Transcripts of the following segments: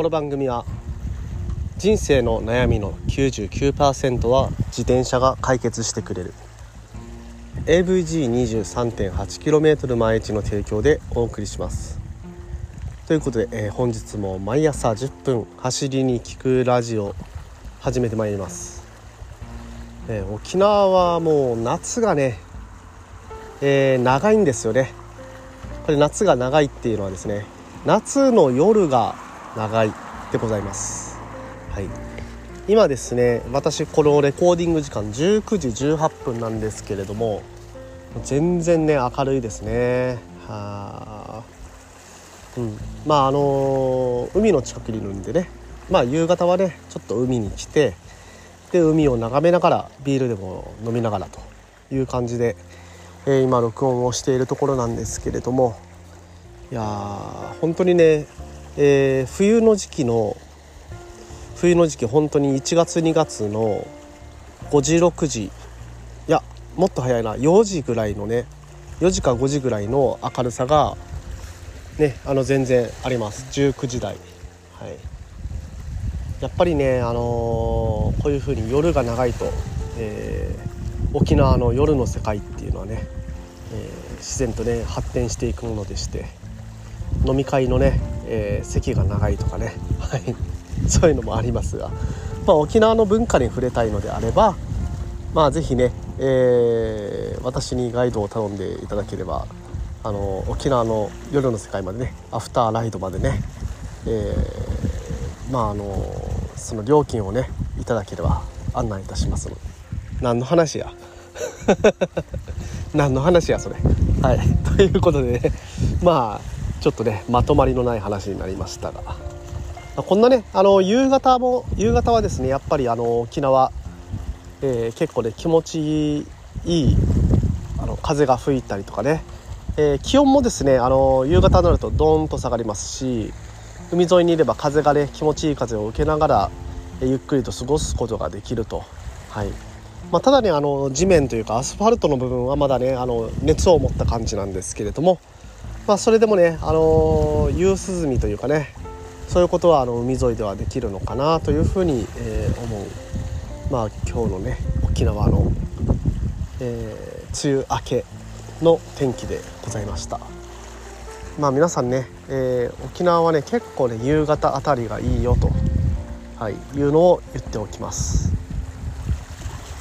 この番組は人生の悩みの99%は自転車が解決してくれる。AVG23.8km 毎日の提供でお送りします。ということで、えー、本日も毎朝10分走りに聞くラジオ始めてまいります、えー、沖縄はもう夏がね、えー、長いんですよね。これ夏が長いっていうのはですね夏の夜が長いでございます。はい。今ですね私このレコーディング時間19時18分なんですけれども全然ね明るいですね。はうん。まああのー、海の近くにいるんでね。まあ夕方はねちょっと海に来てで海を眺めながらビールでも飲みながらという感じで、えー、今録音をしているところなんですけれども。いやー本当にね、えー、冬の時期の冬の時期本当に1月2月の5時6時いやもっと早いな4時ぐらいのね4時か5時ぐらいの明るさがねあの全然あります。19時台。はい。やっぱりねあのー、こういう風に夜が長いと、えー、沖縄の夜の世界っていうのはね、えー、自然とね発展していくものでして飲み会のね、えー、席が長いとかね、はい、そういうのもありますが、まあ、沖縄の文化に触れたいのであれば、まあ、是非ね、えー、私にガイドを頼んでいただければあの沖縄の夜の世界までねアフターライドまでね、えー、まああのその料金をねいただければ案内いたしますの。で何の話や？何の話やそれ。はい。ということでね。まあちょっとねまとまりのない話になりましたが。こんなねあの夕方も夕方はですねやっぱりあの沖縄、えー、結構ね気持ちいいあの風が吹いたりとかね、えー、気温もですねあの夕方になるとドーンと下がりますし海沿いにいれば風がね気持ちいい風を受けながら、え、ゆっくりと過ごすことができると。はい。まあ、ただねあの地面というかアスファルトの部分はまだねあの熱を持った感じなんですけれども、まあ、それでもね、あの夕涼みというかねそういうことはあの海沿いではできるのかなというふうに、えー、思う、まあ、今日のね沖縄の、えー、梅雨明けの天気でございました。まあ、皆さんね、えー、沖縄はね結構ね夕方あたりがいいよと、はい、いうのを言っておきます。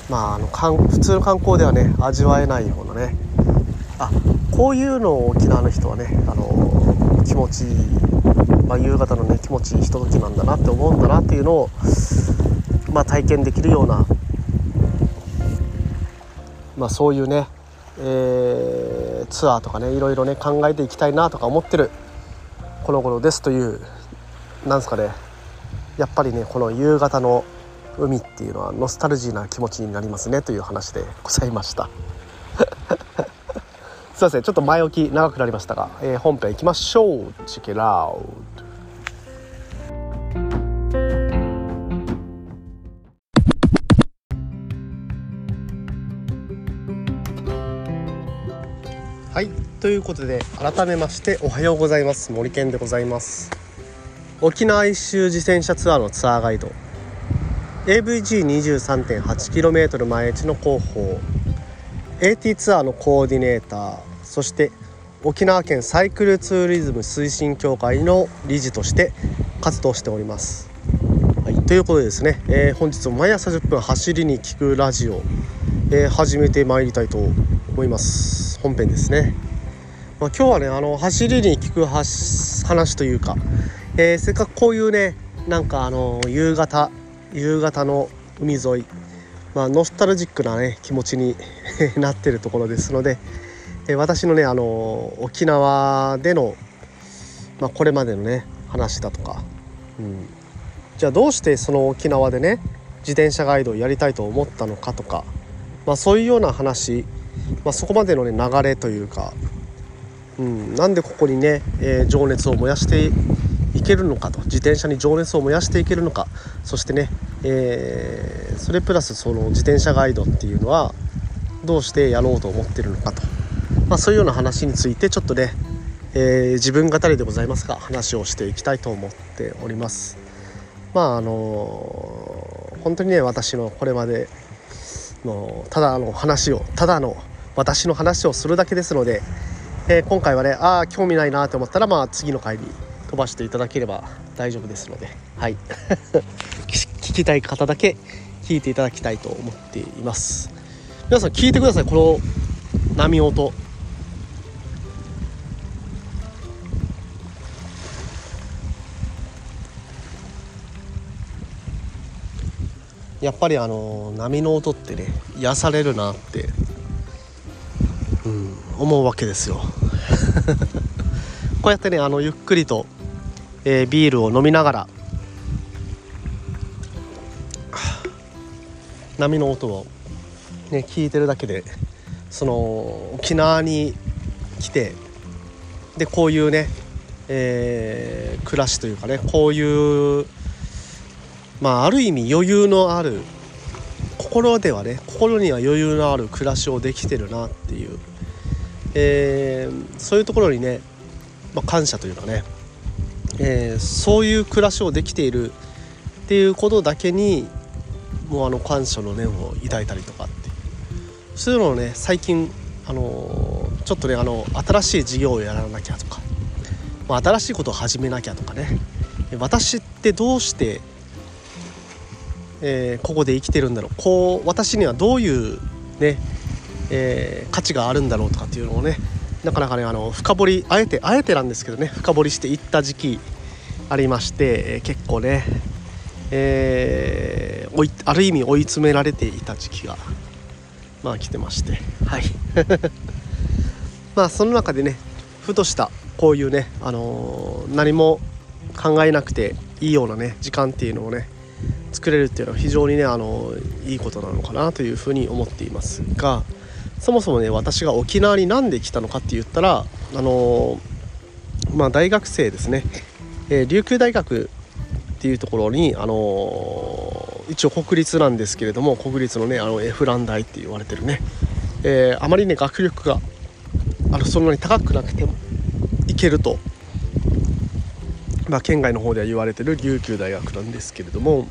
まあ、あの普通の観光ではね味わえないようなねこういうのを沖縄の人はね、あの気持ちいい、まあ、夕方のね気持ちいいひとときなんだなって思うんだなっていうのを、まあ、体験できるような、まあ、そういうね、えー、ツアーとかねいろいろね考えていきたいなとか思ってるこの頃ですというなんですかねやっぱりねこの夕方の海っていうのはノスタルジーな気持ちになりますねという話でございました。すいませんちょっと前置き長くなりましたが、えー、本編いきましょう。チケラウ。ドはいということで改めましておはようございます。森健でございます。沖縄一周自転車ツアーのツアーガイド。AVG23.8km 毎日の広報。AT ツアーのコーディネーター。そして沖縄県サイクルツーリズム推進協会の理事として活動しております。はい、ということでですね、えー、本日も毎朝10分走りに聞くラジオ、えー、始めてまいりたいと思います本編ですね、まあ、今日はねあの走りに聞く話というか、えー、せっかくこういうねなんかあの夕方夕方の海沿い、まあ、ノスタルジックなね気持ちに なってるところですので、え私のねあの沖縄での、まあ、これまでのね話だとか、うん、じゃあどうしてその沖縄でね自転車ガイドをやりたいと思ったのかとか、まあ、そういうような話、まあ、そこまでのね流れというか、うん、なんでここにね、えー、情熱を燃やしていけるのかと。自転車に情熱を燃やしていけるのか。そしてね、えー、それプラスその自転車ガイドっていうのはどうしてやろうと思ってるのかと。まあ、そういうような話についてちょっとね、えー、自分語りでございますが話をしていきたいと思っております。まああのー、本当にね私のこれまでのただの話をただの私の話をするだけですので、えー、今回はねああ興味ないなと思ったらまあ次の回に飛ばしていただければ大丈夫ですのではい。聞きたい方だけ聞いていただきたいと思っています。皆さん聞いてください。この波音。やっぱりあの波の音ってね癒されるなって、うん、思うわけですよ。こうやってねあのゆっくりと、えー、ビールを飲みながら波の音をね聞いてるだけでその沖縄に来てでこういうね、えー、暮らしというかねこういうまあある意味余裕のある心ではね心には余裕のある暮らしをできてるなっていう、えー、そういうところにね、まあ、感謝というかね、えー、そういう暮らしをできているっていうことだけにもうあの感謝の念を抱いたりとかっそういうのをね最近あの、ちょっとねあの新しい事業をやらなきゃとか、まあ、新しいことを始めなきゃとかね。私ってどうしてえー、ここで生きてるんだろう。こう私にはどういうね、えー、価値があるんだろうとかっていうのをねなかなかねあの深掘りあえてあえてなんですけどね深掘りしていった時期ありまして、えー、結構ね、えー、おいある意味追い詰められていた時期がまあ来てまして。はい。まあその中でねふとしたこういうね、あのー、何も考えなくていいようなね時間っていうのをね作れるっていうのは非常にねあのいいことなのかなというふうに思っていますがそもそもね私が沖縄に何で来たのかって言ったらあのまあ大学生ですね、えー、琉球大学っていうところにあの一応国立なんですけれども国立のねあのエフラン大って言われてるね、えー、あまりね学力があのそんなに高くなくてもいけるとまあ、県外の方では言われてる琉球大学なんですけれども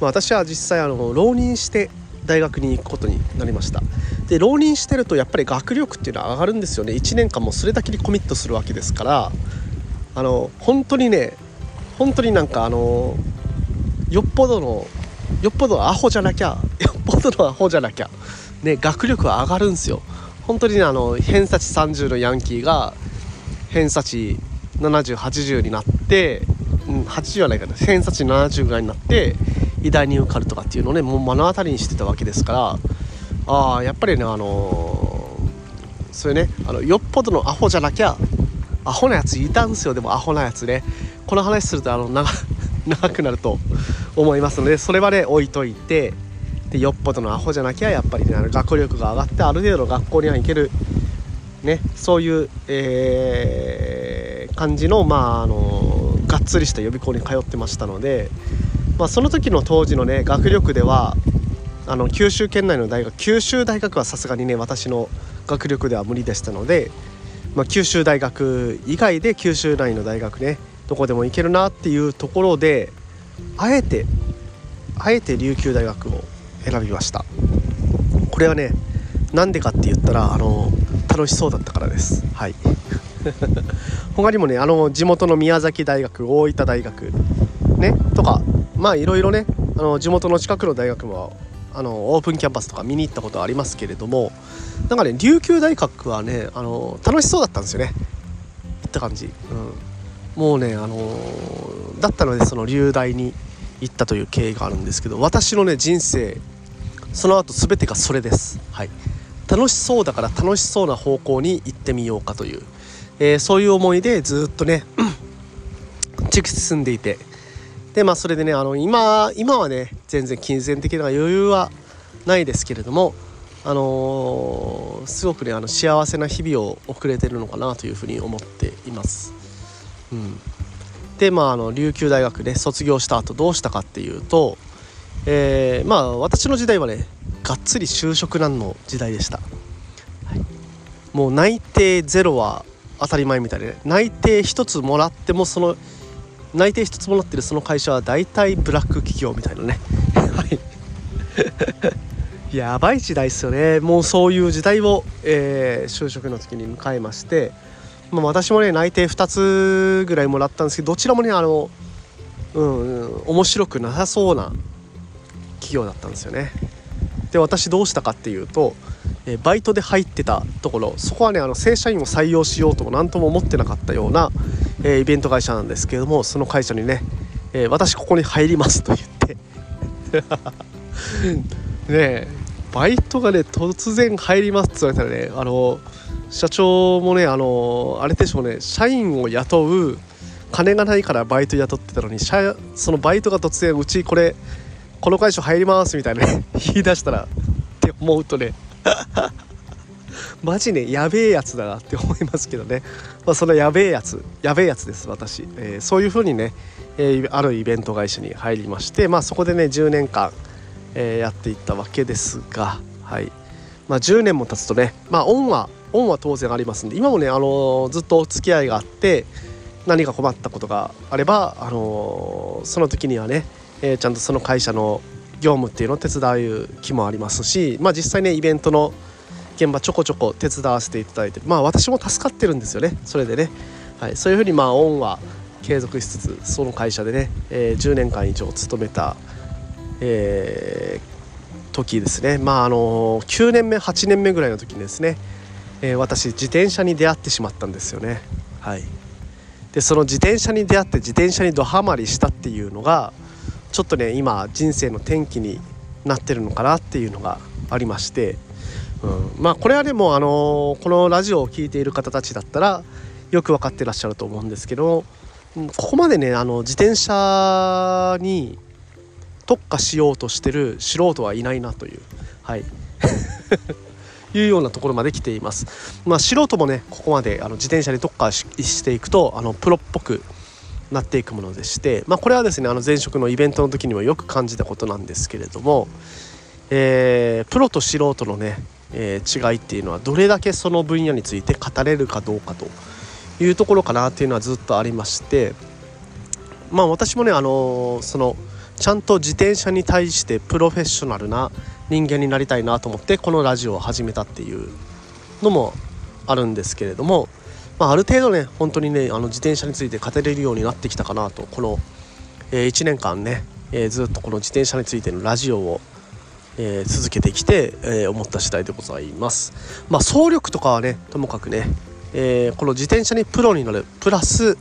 まあ、私は実際あの浪人して大学に行くことになりました。で浪人してるとやっぱり学力っていうのは上がるんですよね。1年間もそれだけにコミットするわけですからあの本当にね本当になんかあのよっぽどのよっぽどアホじゃなきゃ よっぽどのアホじゃなきゃね学力は上がるんですよ。本当にねあの偏差値30のヤンキーが偏差値7080になってうん、80はないかな偏差値70ぐらいになって偉大に受かるとかっていうのをねもう目の当たりにしてたわけですからああやっぱりねあのー、それねあのよっぽどのアホじゃなきゃアホなやついたんですよ。でもアホなやつね。この話するとあの長 長くなると思いますのでそれはね置いといてでよっぽどのアホじゃなきゃやっぱりねあの学力が上がってある程度学校には行けるねそういう、えー、感じのまああのがっつりした予備校に通ってましたのでまあ、その時の当時のね学力ではあの九州県内の大学九州大学はさすがにね私の学力では無理でしたので、まあ、九州大学以外で九州内の大学ねどこでも行けるなっていうところであえてあえて琉球大学を選びました。これはねなんでかって言ったらあの楽しそうだったからです。はい。他にもねあの地元の宮崎大学大分大学ねとかまあいろいろねあの地元の近くの大学もあのオープンキャンパスとか見に行ったことありますけれどもなんかね琉球大学はねあの楽しそうだったんですよね。行った感じ、うん、もうねあのだったのでその流大に行ったという経緯があるんですけど私のね人生その後全てがそれです。はい。楽しそうだから楽しそうな方向に行ってみようかという、えー、そういう思いでずっとね突き進んでいて。でまあそれでねあの今今はね全然金銭的な余裕はないですけれどもあのー、すごくねあの幸せな日々を送れてるのかなというふうに思っています。うん、でまああの琉球大学、ね、卒業した後どうしたかっていうと、えー、まあ私の時代はねがっつり就職難の時代でした。はい、もう内定ゼロは当たり前みたいで、ね、内定1つもらってもその内定1つもらってるその会社は大体ブラック企業みたいなね。はい。やばい時代ですよね。もうそういう時代を、えー、就職の時に迎えまして、まあ、私もね内定2つぐらいもらったんですけどどちらもねあのうん、うん、面白くなさそうな企業だったんですよね。で私どうしたかっていうと、えバイトで入ってたところそこはねあの正社員を採用しようとも何とも思ってなかったような、え、イベント会社なんですけれどもその会社にね、え、私ここに入りますと言って。ねえバイトがね突然入りますって言われたらねあの社長もねあのあれでしょうね。社員を雇う金がないからバイト雇ってたのに社そのバイトが突然うちこれこの会社入りますみたいなね 言い出したらって思うとねマジねやべえやつだなって思いますけどね、まあ、そのやべえやつやべえやつです私、えー、そういう風にね、えー、あるイベント会社に入りましてまあそこでね10年間えー、やっていったわけですが、はい。まあ、10年も経つとね、まあ、恩は恩は当然ありますんで今もね、あの、ずっと付き合いがあって何か困ったことがあれば、あの、その時にはね、えー、ちゃんとその会社の業務っていうのを手伝う気もありますし、まあ、実際ねイベントの現場ちょこちょこ手伝わせていただいてまあ私も助かってるんですよねそれでね、はい、そういうふうにまあ恩は継続しつつその会社でね、えー、10年間以上勤めたえー、時ですね。まああの9年目8年目ぐらいの時にですね、えー、私自転車に出会ってしまったんですよね。はい。でその自転車に出会って自転車にドハマりしたっていうのがちょっとね今人生の転機になってるのかなっていうのがありまして、うん、まあこれはでも、あのこのラジオを聴いている方たちだったらよく分かってらっしゃると思うんですけどここまでねあの自転車に特化しようとしてる素人はいないなという、はい、いうようなところまで来ています。まあ、素人もねここまであの自転車に特化していくとあのプロっぽくなっていくものでして、まあ、これはですねあの前職のイベントの時にもよく感じたことなんですけれども、えー、プロと素人のね、えー、違いっていうのはどれだけその分野について語れるかどうかというところかなっていうのはずっとありましてまあ私もねあのー、そのちゃんと自転車に対してプロフェッショナルな人間になりたいなと思ってこのラジオを始めたっていうのもあるんですけれども、まあ、ある程度ね本当にねあの自転車について語れるようになってきたかなとこの、えー、1年間ね、えー、ずっとこの自転車についてのラジオを、えー、続けてきて、え思った次第でございます。まあ、総力とかはねともかくね、えこの自転車にプロになるプラス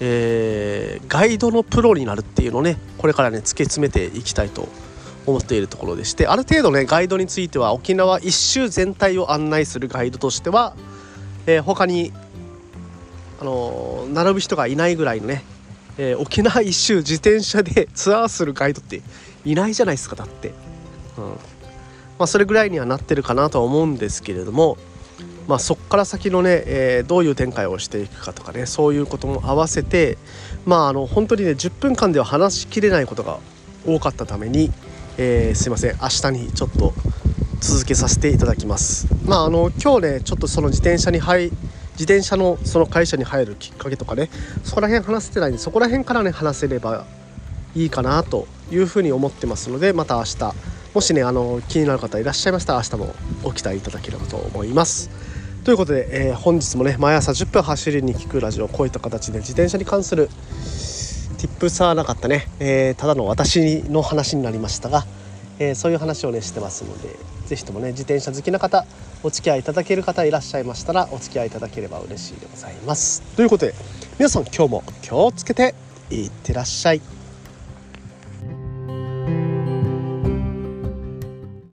えー、ガイドのプロになるっていうのをねこれからね突き詰めていきたいと思っているところでしてある程度ねガイドについては沖縄一周全体を案内するガイドとしては、えー、他にあのー、並ぶ人がいないぐらいのね、えー、沖縄一周自転車で ツアーするガイドっていないじゃないですかだって、うん。まあ、それぐらいにはなってるかなとは思うんですけれどもまあ、そこから先のね、えー、どういう展開をしていくかとかねそういうことも合わせてまああの本当にね10分間では話しきれないことが多かったために、えー、すいません明日にちょっと続けさせていただきますまああの今日ねちょっとその自転車に入自転車のその会社に入るきっかけとかねそこら辺話せてないんでそこら辺からね話せればいいかなというふうに思ってますのでまた明日もしねあの気になる方いらっしゃいましたら明日もご期待いただければと思います。ということで、えー、本日もね毎朝10分走りに聞くラジオこういった形で自転車に関する tips はなかったね、えー、ただの私の話になりましたが、えー、そういう話をねしてますので是非ともね自転車好きな方お付き合いいただける方いらっしゃいましたらお付き合いいただければ嬉しいでございます。ということで皆さん今日も気をつけていってらっしゃい。